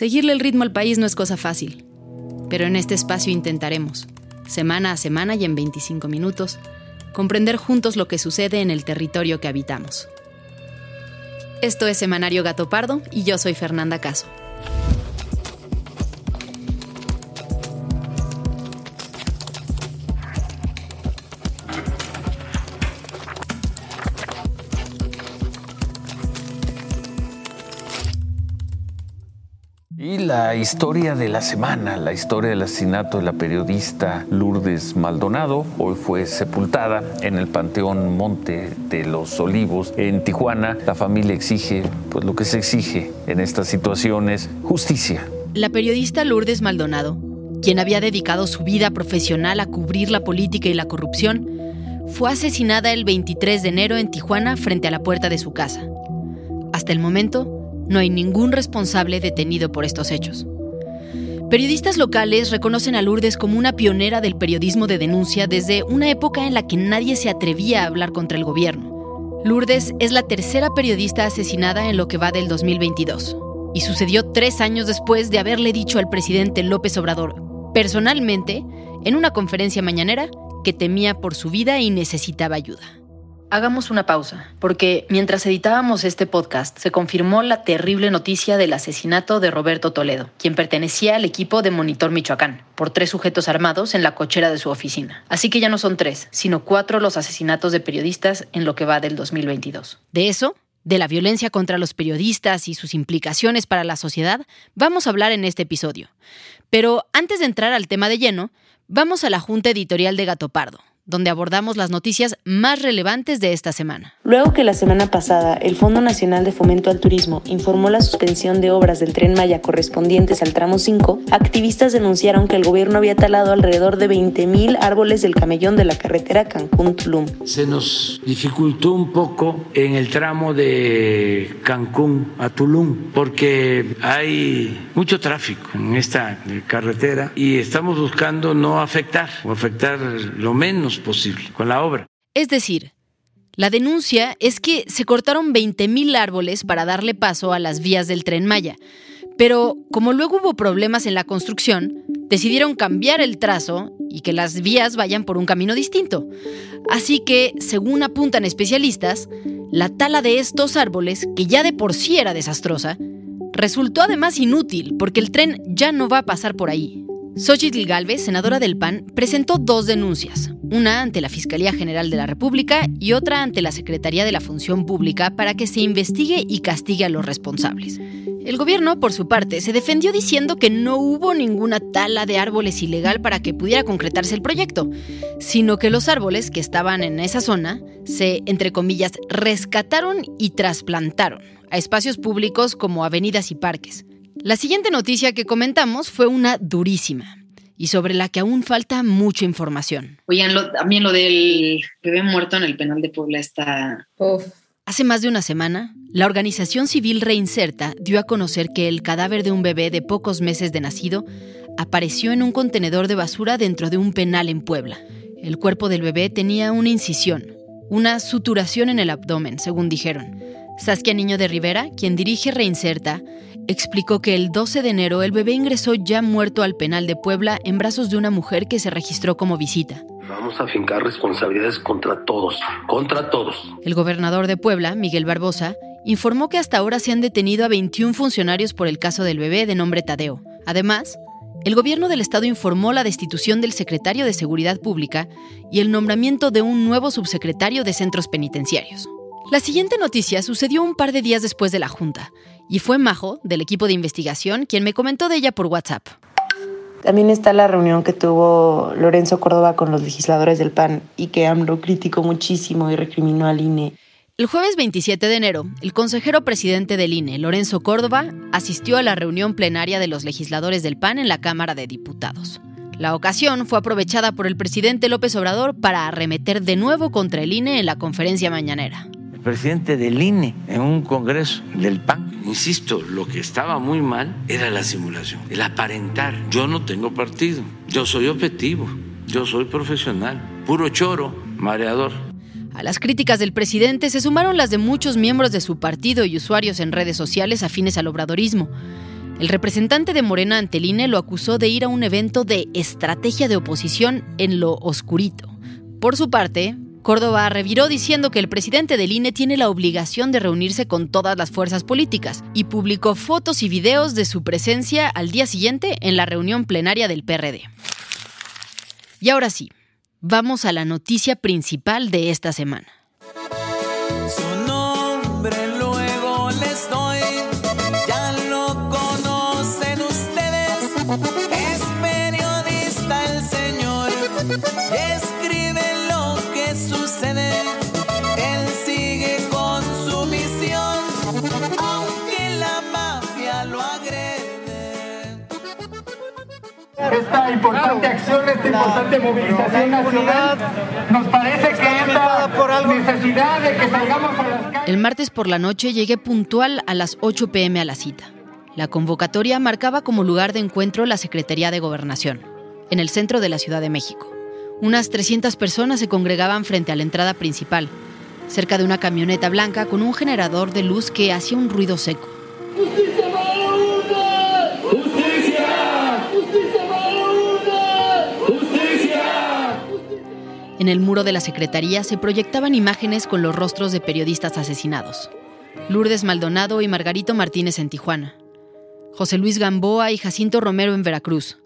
Seguirle el ritmo al país no es cosa fácil, pero en este espacio intentaremos, semana a semana y en 25 minutos, comprender juntos lo que sucede en el territorio que habitamos. Esto es Semanario Gato Pardo y yo soy Fernanda Caso. La historia de la semana, la historia del asesinato de la periodista Lourdes Maldonado, hoy fue sepultada en el Panteón Monte de los Olivos en Tijuana. La familia exige, pues lo que se exige en estas situaciones, justicia. La periodista Lourdes Maldonado, quien había dedicado su vida profesional a cubrir la política y la corrupción, fue asesinada el 23 de enero en Tijuana frente a la puerta de su casa. Hasta el momento, no hay ningún responsable detenido por estos hechos. Periodistas locales reconocen a Lourdes como una pionera del periodismo de denuncia desde una época en la que nadie se atrevía a hablar contra el gobierno. Lourdes es la tercera periodista asesinada en lo que va del 2022, y sucedió tres años después de haberle dicho al presidente López Obrador, personalmente, en una conferencia mañanera, que temía por su vida y necesitaba ayuda. Hagamos una pausa, porque mientras editábamos este podcast se confirmó la terrible noticia del asesinato de Roberto Toledo, quien pertenecía al equipo de Monitor Michoacán, por tres sujetos armados en la cochera de su oficina. Así que ya no son tres, sino cuatro los asesinatos de periodistas en lo que va del 2022. De eso, de la violencia contra los periodistas y sus implicaciones para la sociedad, vamos a hablar en este episodio. Pero antes de entrar al tema de lleno, vamos a la Junta Editorial de Gato Pardo donde abordamos las noticias más relevantes de esta semana. Luego que la semana pasada el Fondo Nacional de Fomento al Turismo informó la suspensión de obras del tren Maya correspondientes al tramo 5, activistas denunciaron que el gobierno había talado alrededor de 20.000 árboles del camellón de la carretera Cancún-Tulum. Se nos dificultó un poco en el tramo de Cancún a Tulum porque hay mucho tráfico en esta carretera y estamos buscando no afectar o afectar lo menos posible con la obra. Es decir, la denuncia es que se cortaron 20.000 árboles para darle paso a las vías del tren Maya. Pero como luego hubo problemas en la construcción, decidieron cambiar el trazo y que las vías vayan por un camino distinto. Así que, según apuntan especialistas, la tala de estos árboles, que ya de por sí era desastrosa, resultó además inútil porque el tren ya no va a pasar por ahí. Xochitl Galvez, senadora del PAN, presentó dos denuncias, una ante la Fiscalía General de la República y otra ante la Secretaría de la Función Pública para que se investigue y castigue a los responsables. El gobierno, por su parte, se defendió diciendo que no hubo ninguna tala de árboles ilegal para que pudiera concretarse el proyecto, sino que los árboles que estaban en esa zona se, entre comillas, rescataron y trasplantaron a espacios públicos como avenidas y parques. La siguiente noticia que comentamos fue una durísima y sobre la que aún falta mucha información. Oigan, también lo del bebé muerto en el penal de Puebla está... Hace más de una semana, la organización civil Reinserta dio a conocer que el cadáver de un bebé de pocos meses de nacido apareció en un contenedor de basura dentro de un penal en Puebla. El cuerpo del bebé tenía una incisión, una suturación en el abdomen, según dijeron. Saskia Niño de Rivera, quien dirige Reinserta, explicó que el 12 de enero el bebé ingresó ya muerto al penal de Puebla en brazos de una mujer que se registró como visita. Vamos a fincar responsabilidades contra todos, contra todos. El gobernador de Puebla, Miguel Barbosa, informó que hasta ahora se han detenido a 21 funcionarios por el caso del bebé de nombre Tadeo. Además, el gobierno del estado informó la destitución del secretario de Seguridad Pública y el nombramiento de un nuevo subsecretario de Centros Penitenciarios. La siguiente noticia sucedió un par de días después de la junta, y fue Majo, del equipo de investigación, quien me comentó de ella por WhatsApp. También está la reunión que tuvo Lorenzo Córdoba con los legisladores del PAN y que AMLO criticó muchísimo y recriminó al INE. El jueves 27 de enero, el consejero presidente del INE, Lorenzo Córdoba, asistió a la reunión plenaria de los legisladores del PAN en la Cámara de Diputados. La ocasión fue aprovechada por el presidente López Obrador para arremeter de nuevo contra el INE en la conferencia mañanera. Presidente del INE en un congreso del PAN, insisto, lo que estaba muy mal era la simulación, el aparentar. Yo no tengo partido, yo soy objetivo, yo soy profesional, puro choro, mareador. A las críticas del presidente se sumaron las de muchos miembros de su partido y usuarios en redes sociales afines al obradorismo. El representante de Morena ante el INE lo acusó de ir a un evento de estrategia de oposición en lo oscurito. Por su parte, Córdoba reviró diciendo que el presidente del INE tiene la obligación de reunirse con todas las fuerzas políticas y publicó fotos y videos de su presencia al día siguiente en la reunión plenaria del PRD. Y ahora sí, vamos a la noticia principal de esta semana. Esta importante acción, esta importante movilización nacional, nos parece que esta necesidad de que salgamos a las calles. El martes por la noche llegué puntual a las 8 pm a la cita. La convocatoria marcaba como lugar de encuentro la Secretaría de Gobernación, en el centro de la Ciudad de México. Unas 300 personas se congregaban frente a la entrada principal, cerca de una camioneta blanca con un generador de luz que hacía un ruido seco. En el muro de la Secretaría se proyectaban imágenes con los rostros de periodistas asesinados. Lourdes Maldonado y Margarito Martínez en Tijuana. José Luis Gamboa y Jacinto Romero en Veracruz.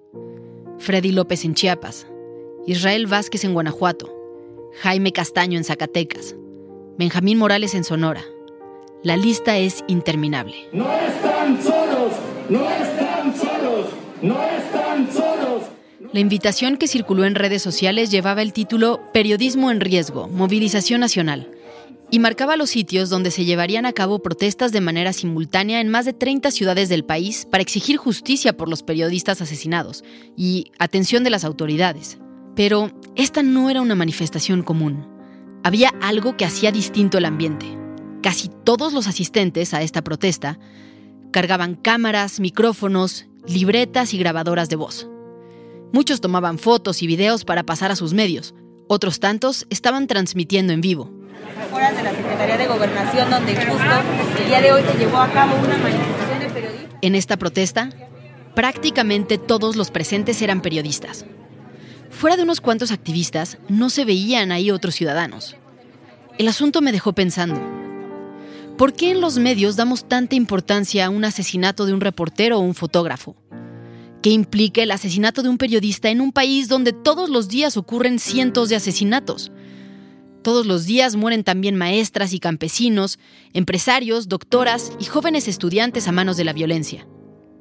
Freddy López en Chiapas. Israel Vázquez en Guanajuato. Jaime Castaño en Zacatecas. Benjamín Morales en Sonora. La lista es interminable. No están solos, no están solos, no están. La invitación que circuló en redes sociales llevaba el título Periodismo en riesgo, movilización nacional, y marcaba los sitios donde se llevarían a cabo protestas de manera simultánea en más de 30 ciudades del país para exigir justicia por los periodistas asesinados y atención de las autoridades. Pero esta no era una manifestación común. Había algo que hacía distinto el ambiente. Casi todos los asistentes a esta protesta cargaban cámaras, micrófonos, libretas y grabadoras de voz. Muchos tomaban fotos y videos para pasar a sus medios. Otros tantos estaban transmitiendo en vivo. de la Secretaría de Gobernación, donde justo el día de hoy se llevó a cabo una manifestación de periodistas. En esta protesta, prácticamente todos los presentes eran periodistas. Fuera de unos cuantos activistas, no se veían ahí otros ciudadanos. El asunto me dejó pensando. ¿Por qué en los medios damos tanta importancia a un asesinato de un reportero o un fotógrafo? ¿Qué implica el asesinato de un periodista en un país donde todos los días ocurren cientos de asesinatos? Todos los días mueren también maestras y campesinos, empresarios, doctoras y jóvenes estudiantes a manos de la violencia.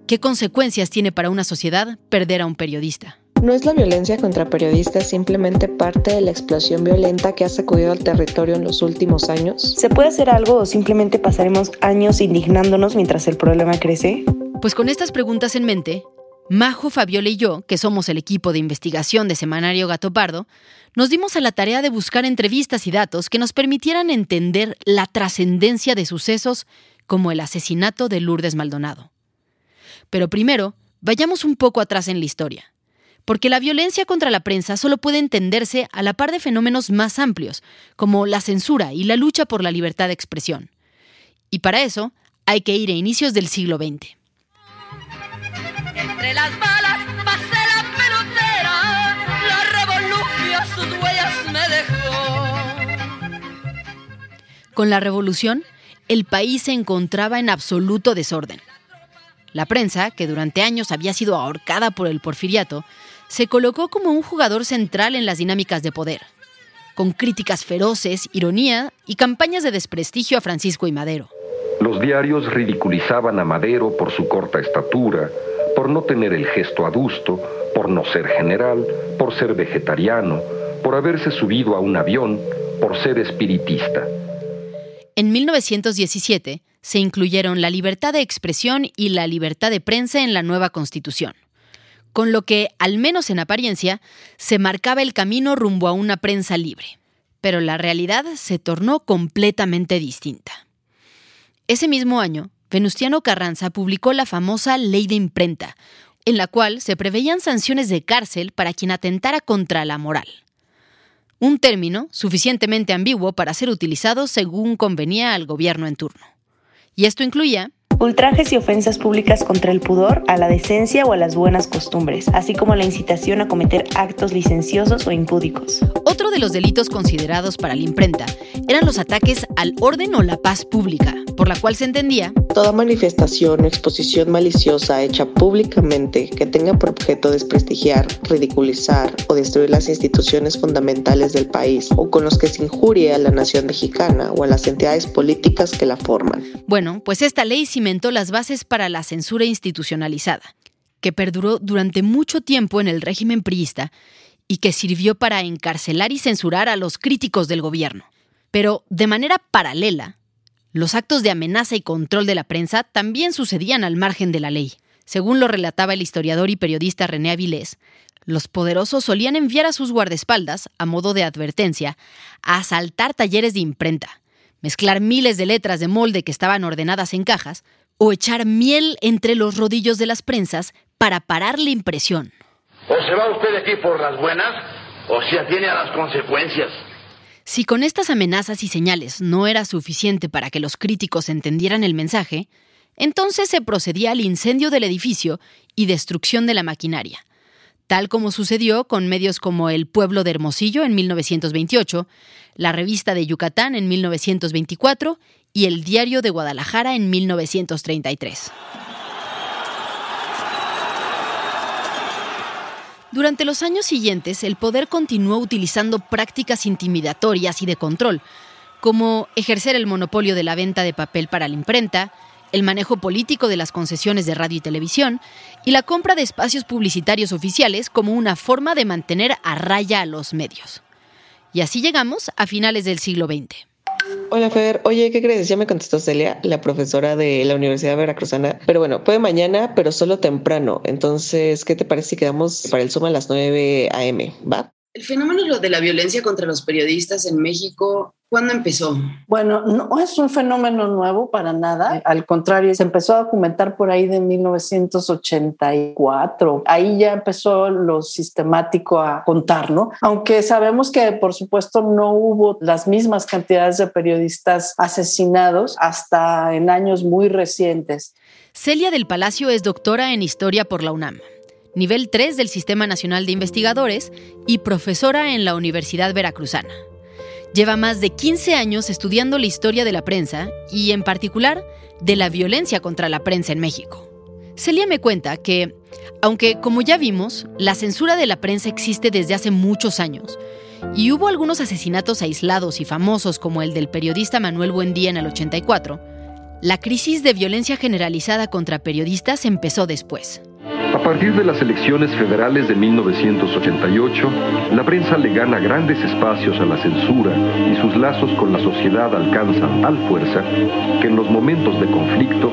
¿Qué consecuencias tiene para una sociedad perder a un periodista? ¿No es la violencia contra periodistas simplemente parte de la explosión violenta que ha sacudido al territorio en los últimos años? ¿Se puede hacer algo o simplemente pasaremos años indignándonos mientras el problema crece? Pues con estas preguntas en mente, Majo, Fabiola y yo, que somos el equipo de investigación de Semanario Gato Pardo, nos dimos a la tarea de buscar entrevistas y datos que nos permitieran entender la trascendencia de sucesos como el asesinato de Lourdes Maldonado. Pero primero, vayamos un poco atrás en la historia, porque la violencia contra la prensa solo puede entenderse a la par de fenómenos más amplios, como la censura y la lucha por la libertad de expresión. Y para eso hay que ir a inicios del siglo XX. Entre las balas pasé la pelotera, la revolución sus huellas me dejó. Con la revolución, el país se encontraba en absoluto desorden. La prensa, que durante años había sido ahorcada por el porfiriato, se colocó como un jugador central en las dinámicas de poder, con críticas feroces, ironía y campañas de desprestigio a Francisco y Madero. Los diarios ridiculizaban a Madero por su corta estatura, por no tener el gesto adusto, por no ser general, por ser vegetariano, por haberse subido a un avión, por ser espiritista. En 1917 se incluyeron la libertad de expresión y la libertad de prensa en la nueva Constitución, con lo que, al menos en apariencia, se marcaba el camino rumbo a una prensa libre. Pero la realidad se tornó completamente distinta. Ese mismo año, Venustiano Carranza publicó la famosa Ley de Imprenta, en la cual se preveían sanciones de cárcel para quien atentara contra la moral. Un término suficientemente ambiguo para ser utilizado según convenía al gobierno en turno. Y esto incluía ultrajes y ofensas públicas contra el pudor, a la decencia o a las buenas costumbres, así como la incitación a cometer actos licenciosos o impúdicos. Otro de los delitos considerados para la imprenta eran los ataques al orden o la paz pública, por la cual se entendía toda manifestación o exposición maliciosa hecha públicamente que tenga por objeto desprestigiar, ridiculizar o destruir las instituciones fundamentales del país o con los que se injurie a la nación mexicana o a las entidades políticas que la forman. Bueno, pues esta ley cimentó las bases para la censura institucionalizada, que perduró durante mucho tiempo en el régimen priista y que sirvió para encarcelar y censurar a los críticos del gobierno. Pero, de manera paralela, los actos de amenaza y control de la prensa también sucedían al margen de la ley. Según lo relataba el historiador y periodista René Avilés, los poderosos solían enviar a sus guardaespaldas, a modo de advertencia, a asaltar talleres de imprenta, mezclar miles de letras de molde que estaban ordenadas en cajas, o echar miel entre los rodillos de las prensas para parar la impresión. O se va usted de aquí por las buenas, o se atiene a las consecuencias. Si con estas amenazas y señales no era suficiente para que los críticos entendieran el mensaje, entonces se procedía al incendio del edificio y destrucción de la maquinaria, tal como sucedió con medios como El Pueblo de Hermosillo en 1928, la Revista de Yucatán en 1924 y El Diario de Guadalajara en 1933. Durante los años siguientes, el poder continuó utilizando prácticas intimidatorias y de control, como ejercer el monopolio de la venta de papel para la imprenta, el manejo político de las concesiones de radio y televisión y la compra de espacios publicitarios oficiales como una forma de mantener a raya a los medios. Y así llegamos a finales del siglo XX. Hola Fer, oye, ¿qué crees? Ya me contestó Celia, la profesora de la Universidad Veracruzana. Pero bueno, puede mañana, pero solo temprano. Entonces, ¿qué te parece si quedamos para el Zoom a las 9 a.m.? ¿Va? El fenómeno de la violencia contra los periodistas en México ¿Cuándo empezó? Bueno, no es un fenómeno nuevo para nada. Al contrario, se empezó a documentar por ahí de 1984. Ahí ya empezó lo sistemático a contar, ¿no? Aunque sabemos que, por supuesto, no hubo las mismas cantidades de periodistas asesinados hasta en años muy recientes. Celia del Palacio es doctora en Historia por la UNAM nivel 3 del Sistema Nacional de Investigadores y profesora en la Universidad Veracruzana. Lleva más de 15 años estudiando la historia de la prensa y, en particular, de la violencia contra la prensa en México. Celia me cuenta que, aunque como ya vimos, la censura de la prensa existe desde hace muchos años, y hubo algunos asesinatos aislados y famosos como el del periodista Manuel Buendía en el 84, la crisis de violencia generalizada contra periodistas empezó después. A partir de las elecciones federales de 1988, la prensa le gana grandes espacios a la censura y sus lazos con la sociedad alcanzan tal fuerza que en los momentos de conflicto,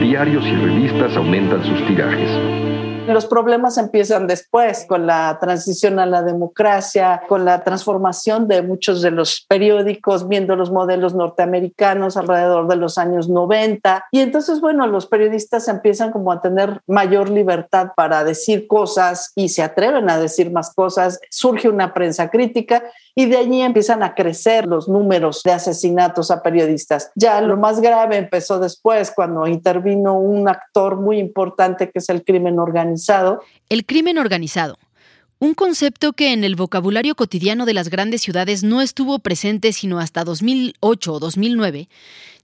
diarios y revistas aumentan sus tirajes. Los problemas empiezan después, con la transición a la democracia, con la transformación de muchos de los periódicos, viendo los modelos norteamericanos alrededor de los años 90. Y entonces, bueno, los periodistas empiezan como a tener mayor libertad para decir cosas y se atreven a decir más cosas. Surge una prensa crítica y de allí empiezan a crecer los números de asesinatos a periodistas. Ya lo más grave empezó después, cuando intervino un actor muy importante que es el crimen organizado. El crimen organizado. Un concepto que en el vocabulario cotidiano de las grandes ciudades no estuvo presente sino hasta 2008 o 2009,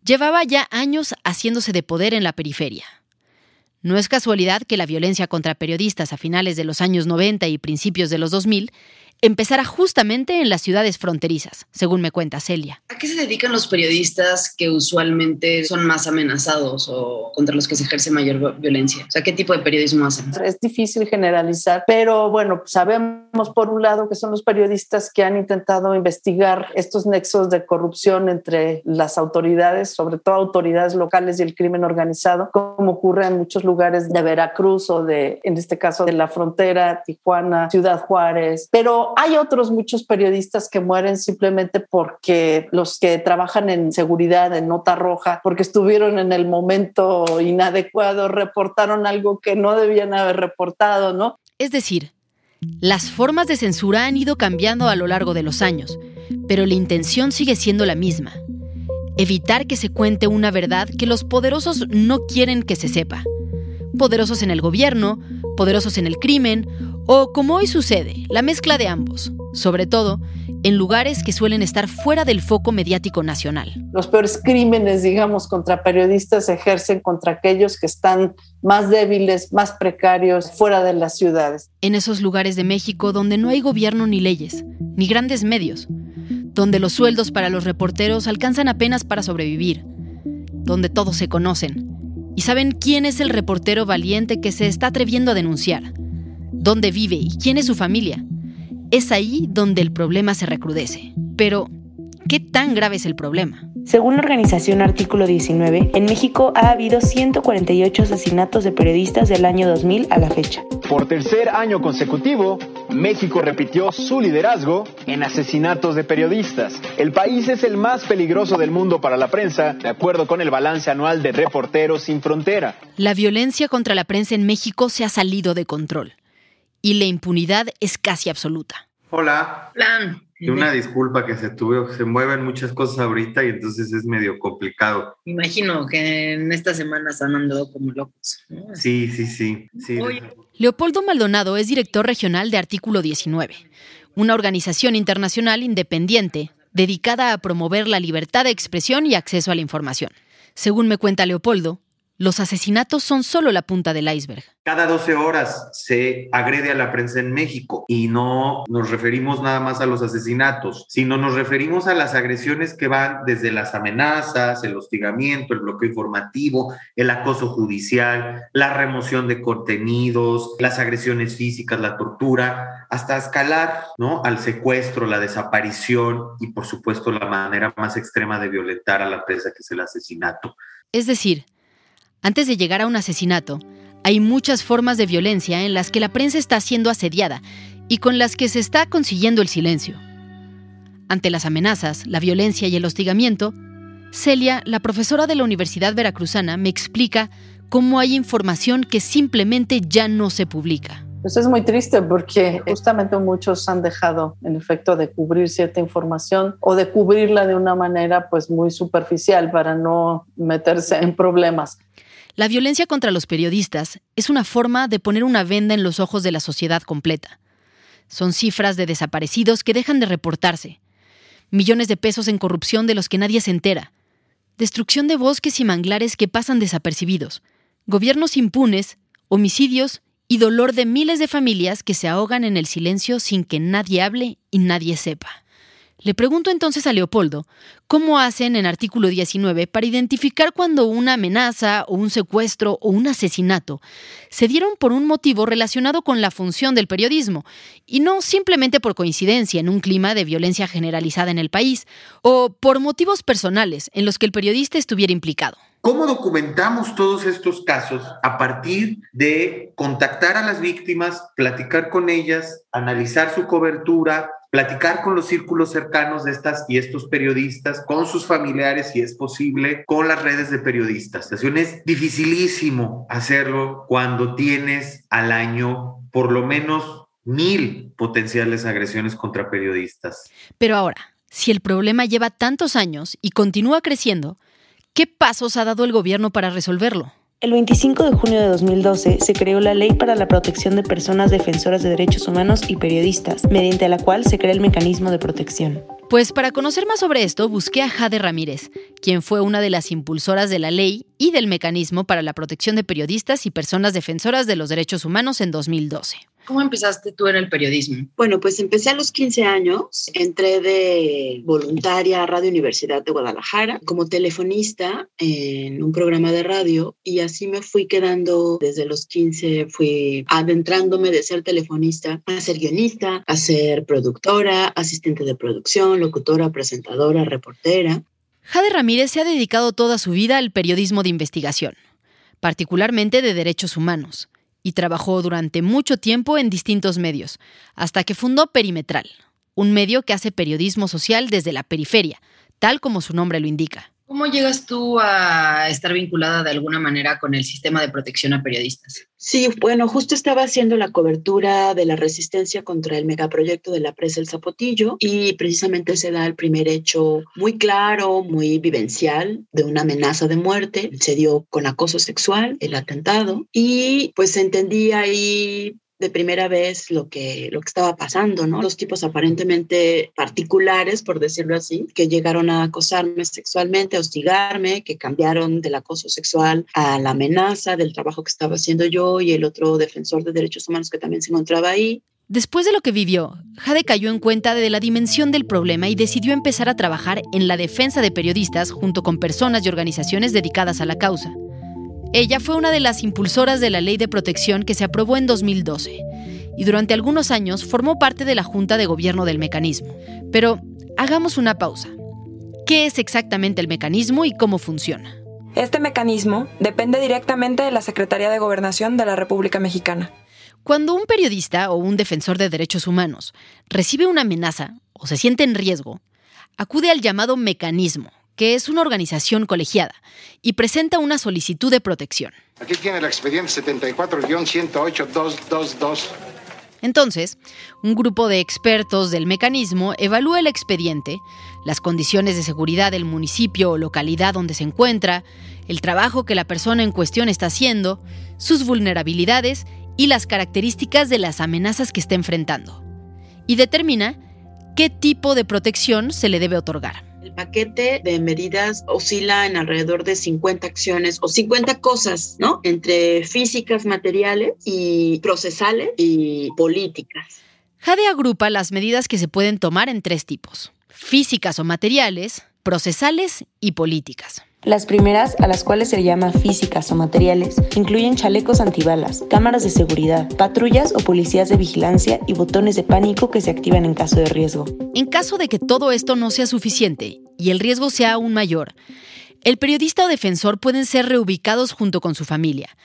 llevaba ya años haciéndose de poder en la periferia. No es casualidad que la violencia contra periodistas a finales de los años 90 y principios de los 2000 empezara justamente en las ciudades fronterizas, según me cuenta Celia. ¿A qué se dedican los periodistas que usualmente son más amenazados o contra los que se ejerce mayor violencia? O sea, ¿qué tipo de periodismo hacen? Es difícil generalizar, pero bueno, sabemos por un lado que son los periodistas que han intentado investigar estos nexos de corrupción entre las autoridades, sobre todo autoridades locales y el crimen organizado, como ocurre en muchos lugares de Veracruz o de, en este caso, de la frontera, Tijuana, Ciudad Juárez, pero hay otros muchos periodistas que mueren simplemente porque los que trabajan en seguridad, en nota roja, porque estuvieron en el momento inadecuado, reportaron algo que no debían haber reportado, ¿no? Es decir, las formas de censura han ido cambiando a lo largo de los años, pero la intención sigue siendo la misma. Evitar que se cuente una verdad que los poderosos no quieren que se sepa. Poderosos en el gobierno, poderosos en el crimen o, como hoy sucede, la mezcla de ambos, sobre todo en lugares que suelen estar fuera del foco mediático nacional. Los peores crímenes, digamos, contra periodistas se ejercen contra aquellos que están más débiles, más precarios, fuera de las ciudades. En esos lugares de México donde no hay gobierno ni leyes, ni grandes medios, donde los sueldos para los reporteros alcanzan apenas para sobrevivir, donde todos se conocen y saben quién es el reportero valiente que se está atreviendo a denunciar dónde vive y quién es su familia. Es ahí donde el problema se recrudece. Pero, ¿qué tan grave es el problema? Según la organización Artículo 19, en México ha habido 148 asesinatos de periodistas del año 2000 a la fecha. Por tercer año consecutivo, México repitió su liderazgo en asesinatos de periodistas. El país es el más peligroso del mundo para la prensa, de acuerdo con el balance anual de Reporteros sin Frontera. La violencia contra la prensa en México se ha salido de control y la impunidad es casi absoluta. Hola. Plan. Y una disculpa que se tuvo, se mueven muchas cosas ahorita y entonces es medio complicado. Imagino que en esta semana han andado como locos. Sí, sí, sí. sí. Leopoldo Maldonado es director regional de Artículo 19, una organización internacional independiente dedicada a promover la libertad de expresión y acceso a la información. Según me cuenta Leopoldo, los asesinatos son solo la punta del iceberg. Cada 12 horas se agrede a la prensa en México y no nos referimos nada más a los asesinatos, sino nos referimos a las agresiones que van desde las amenazas, el hostigamiento, el bloqueo informativo, el acoso judicial, la remoción de contenidos, las agresiones físicas, la tortura, hasta escalar ¿no? al secuestro, la desaparición y por supuesto la manera más extrema de violentar a la prensa que es el asesinato. Es decir, antes de llegar a un asesinato, hay muchas formas de violencia en las que la prensa está siendo asediada y con las que se está consiguiendo el silencio. Ante las amenazas, la violencia y el hostigamiento, Celia, la profesora de la Universidad Veracruzana, me explica cómo hay información que simplemente ya no se publica. Pues es muy triste porque justamente muchos han dejado en efecto de cubrir cierta información o de cubrirla de una manera pues muy superficial para no meterse en problemas. La violencia contra los periodistas es una forma de poner una venda en los ojos de la sociedad completa. Son cifras de desaparecidos que dejan de reportarse, millones de pesos en corrupción de los que nadie se entera, destrucción de bosques y manglares que pasan desapercibidos, gobiernos impunes, homicidios y dolor de miles de familias que se ahogan en el silencio sin que nadie hable y nadie sepa. Le pregunto entonces a Leopoldo, ¿cómo hacen en artículo 19 para identificar cuando una amenaza o un secuestro o un asesinato se dieron por un motivo relacionado con la función del periodismo y no simplemente por coincidencia en un clima de violencia generalizada en el país o por motivos personales en los que el periodista estuviera implicado? ¿Cómo documentamos todos estos casos? A partir de contactar a las víctimas, platicar con ellas, analizar su cobertura, platicar con los círculos cercanos de estas y estos periodistas, con sus familiares, si es posible, con las redes de periodistas. Es dificilísimo hacerlo cuando tienes al año por lo menos mil potenciales agresiones contra periodistas. Pero ahora, si el problema lleva tantos años y continúa creciendo, ¿qué pasos ha dado el gobierno para resolverlo? El 25 de junio de 2012 se creó la Ley para la Protección de Personas Defensoras de Derechos Humanos y Periodistas, mediante la cual se crea el mecanismo de protección. Pues para conocer más sobre esto, busqué a Jade Ramírez, quien fue una de las impulsoras de la ley y del mecanismo para la protección de periodistas y personas defensoras de los derechos humanos en 2012. ¿Cómo empezaste tú en el periodismo? Bueno, pues empecé a los 15 años, entré de voluntaria a Radio Universidad de Guadalajara como telefonista en un programa de radio y así me fui quedando desde los 15, fui adentrándome de ser telefonista a ser guionista, a ser productora, asistente de producción, locutora, presentadora, reportera. Jade Ramírez se ha dedicado toda su vida al periodismo de investigación, particularmente de derechos humanos, y trabajó durante mucho tiempo en distintos medios, hasta que fundó Perimetral, un medio que hace periodismo social desde la periferia, tal como su nombre lo indica. ¿Cómo llegas tú a estar vinculada de alguna manera con el sistema de protección a periodistas? Sí, bueno, justo estaba haciendo la cobertura de la resistencia contra el megaproyecto de la presa El Zapotillo y precisamente se da el primer hecho muy claro, muy vivencial de una amenaza de muerte. Se dio con acoso sexual, el atentado, y pues se entendía ahí de primera vez lo que, lo que estaba pasando, ¿no? Dos tipos aparentemente particulares, por decirlo así, que llegaron a acosarme sexualmente, a hostigarme, que cambiaron del acoso sexual a la amenaza del trabajo que estaba haciendo yo y el otro defensor de derechos humanos que también se encontraba ahí. Después de lo que vivió, Jade cayó en cuenta de la dimensión del problema y decidió empezar a trabajar en la defensa de periodistas junto con personas y organizaciones dedicadas a la causa. Ella fue una de las impulsoras de la ley de protección que se aprobó en 2012 y durante algunos años formó parte de la Junta de Gobierno del mecanismo. Pero hagamos una pausa. ¿Qué es exactamente el mecanismo y cómo funciona? Este mecanismo depende directamente de la Secretaría de Gobernación de la República Mexicana. Cuando un periodista o un defensor de derechos humanos recibe una amenaza o se siente en riesgo, acude al llamado mecanismo, que es una organización colegiada, y presenta una solicitud de protección. Aquí tiene el expediente 74-108-222. Entonces, un grupo de expertos del mecanismo evalúa el expediente, las condiciones de seguridad del municipio o localidad donde se encuentra, el trabajo que la persona en cuestión está haciendo, sus vulnerabilidades y las características de las amenazas que está enfrentando. Y determina qué tipo de protección se le debe otorgar. El paquete de medidas oscila en alrededor de 50 acciones o 50 cosas, ¿no? Entre físicas, materiales y procesales y políticas. Jade agrupa las medidas que se pueden tomar en tres tipos: físicas o materiales, procesales y políticas. Las primeras, a las cuales se llama físicas o materiales, incluyen chalecos antibalas, cámaras de seguridad, patrullas o policías de vigilancia y botones de pánico que se activan en caso de riesgo. En caso de que todo esto no sea suficiente y el riesgo sea aún mayor, el periodista o defensor pueden ser reubicados junto con su familia,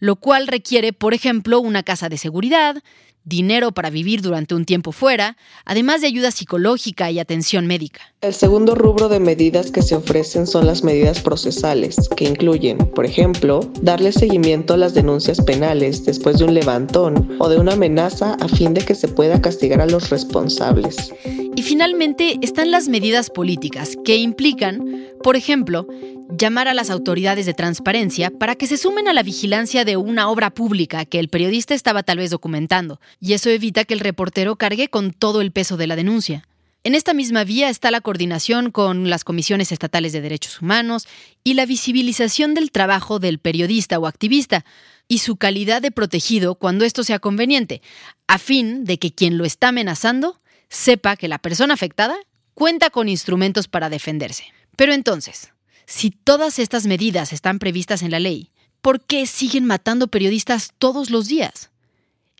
lo cual requiere, por ejemplo, una casa de seguridad, dinero para vivir durante un tiempo fuera, además de ayuda psicológica y atención médica. El segundo rubro de medidas que se ofrecen son las medidas procesales, que incluyen, por ejemplo, darle seguimiento a las denuncias penales después de un levantón o de una amenaza a fin de que se pueda castigar a los responsables. Y finalmente están las medidas políticas, que implican, por ejemplo, llamar a las autoridades de transparencia para que se sumen a la vigilancia de una obra pública que el periodista estaba tal vez documentando, y eso evita que el reportero cargue con todo el peso de la denuncia. En esta misma vía está la coordinación con las comisiones estatales de derechos humanos y la visibilización del trabajo del periodista o activista y su calidad de protegido cuando esto sea conveniente, a fin de que quien lo está amenazando sepa que la persona afectada cuenta con instrumentos para defenderse. Pero entonces, si todas estas medidas están previstas en la ley, ¿por qué siguen matando periodistas todos los días?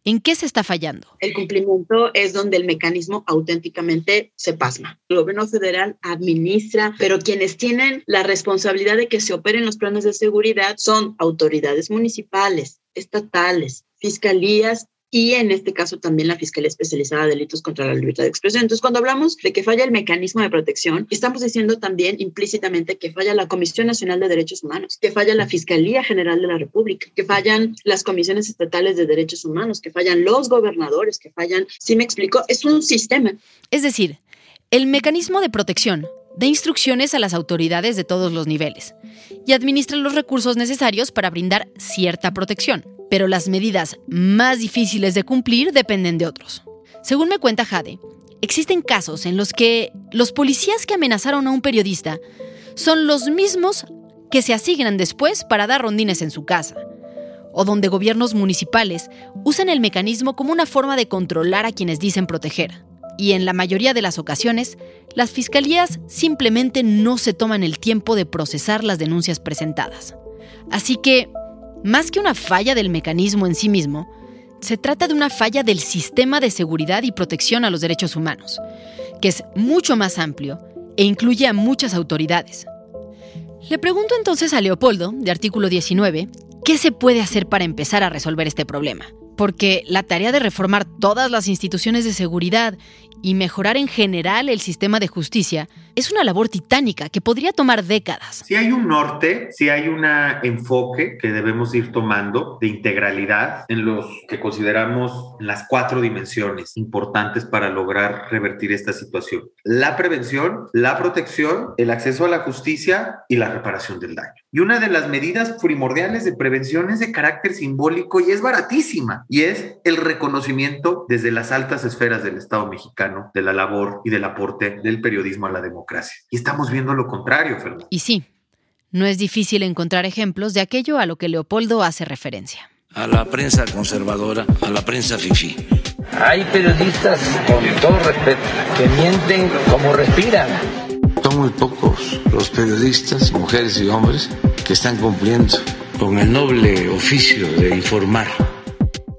¿En qué se está fallando? El cumplimiento es donde el mecanismo auténticamente se pasma. El gobierno federal administra, pero quienes tienen la responsabilidad de que se operen los planes de seguridad son autoridades municipales, estatales, fiscalías y en este caso también la Fiscalía Especializada de Delitos contra la Libertad de Expresión. Entonces, cuando hablamos de que falla el mecanismo de protección, estamos diciendo también implícitamente que falla la Comisión Nacional de Derechos Humanos, que falla la Fiscalía General de la República, que fallan las comisiones estatales de derechos humanos, que fallan los gobernadores, que fallan, si me explico, es un sistema. Es decir, el mecanismo de protección da instrucciones a las autoridades de todos los niveles y administra los recursos necesarios para brindar cierta protección pero las medidas más difíciles de cumplir dependen de otros. Según me cuenta Jade, existen casos en los que los policías que amenazaron a un periodista son los mismos que se asignan después para dar rondines en su casa, o donde gobiernos municipales usan el mecanismo como una forma de controlar a quienes dicen proteger. Y en la mayoría de las ocasiones, las fiscalías simplemente no se toman el tiempo de procesar las denuncias presentadas. Así que, más que una falla del mecanismo en sí mismo, se trata de una falla del sistema de seguridad y protección a los derechos humanos, que es mucho más amplio e incluye a muchas autoridades. Le pregunto entonces a Leopoldo, de artículo 19, ¿qué se puede hacer para empezar a resolver este problema? Porque la tarea de reformar todas las instituciones de seguridad y mejorar en general el sistema de justicia es una labor titánica que podría tomar décadas. Si hay un norte, si hay un enfoque que debemos ir tomando de integralidad en los que consideramos las cuatro dimensiones importantes para lograr revertir esta situación. La prevención, la protección, el acceso a la justicia y la reparación del daño. Y una de las medidas primordiales de prevención es de carácter simbólico y es baratísima, y es el reconocimiento desde las altas esferas del Estado mexicano de la labor y del aporte del periodismo a la democracia. Y estamos viendo lo contrario, Fernando. Y sí, no es difícil encontrar ejemplos de aquello a lo que Leopoldo hace referencia. A la prensa conservadora, a la prensa fifí. Hay periodistas, con todo respeto, que mienten como respiran. Son muy pocos los periodistas, mujeres y hombres, que están cumpliendo con el noble oficio de informar.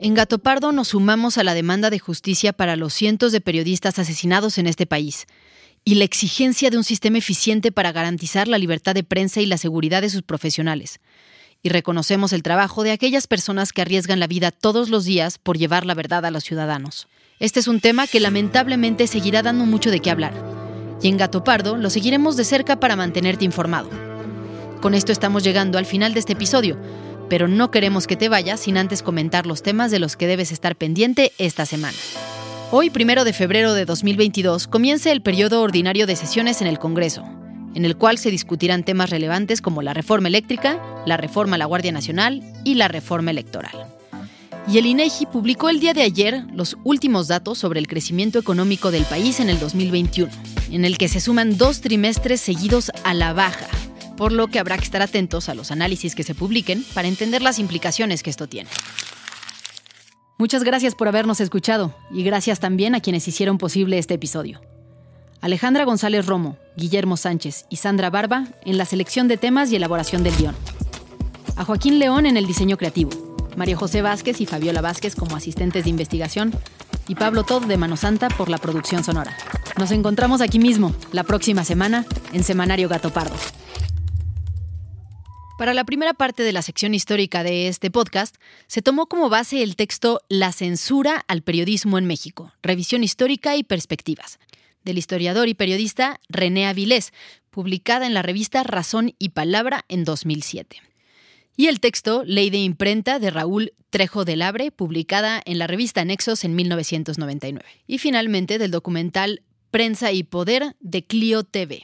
En Gato Pardo nos sumamos a la demanda de justicia para los cientos de periodistas asesinados en este país y la exigencia de un sistema eficiente para garantizar la libertad de prensa y la seguridad de sus profesionales. Y reconocemos el trabajo de aquellas personas que arriesgan la vida todos los días por llevar la verdad a los ciudadanos. Este es un tema que lamentablemente seguirá dando mucho de qué hablar. Y en Gato Pardo lo seguiremos de cerca para mantenerte informado. Con esto estamos llegando al final de este episodio, pero no queremos que te vayas sin antes comentar los temas de los que debes estar pendiente esta semana. Hoy, primero de febrero de 2022, comienza el periodo ordinario de sesiones en el Congreso, en el cual se discutirán temas relevantes como la reforma eléctrica, la reforma a la Guardia Nacional y la reforma electoral. Y el INEGI publicó el día de ayer los últimos datos sobre el crecimiento económico del país en el 2021, en el que se suman dos trimestres seguidos a la baja, por lo que habrá que estar atentos a los análisis que se publiquen para entender las implicaciones que esto tiene. Muchas gracias por habernos escuchado y gracias también a quienes hicieron posible este episodio. Alejandra González Romo, Guillermo Sánchez y Sandra Barba en la selección de temas y elaboración del guion. A Joaquín León en el diseño creativo, María José Vázquez y Fabiola Vázquez como asistentes de investigación y Pablo Todd de Mano Santa por la producción sonora. Nos encontramos aquí mismo, la próxima semana, en Semanario Gato Pardo. Para la primera parte de la sección histórica de este podcast, se tomó como base el texto La censura al periodismo en México, revisión histórica y perspectivas, del historiador y periodista René Avilés, publicada en la revista Razón y Palabra en 2007. Y el texto Ley de Imprenta de Raúl Trejo del Abre, publicada en la revista Nexos en 1999. Y finalmente del documental Prensa y Poder de Clio TV.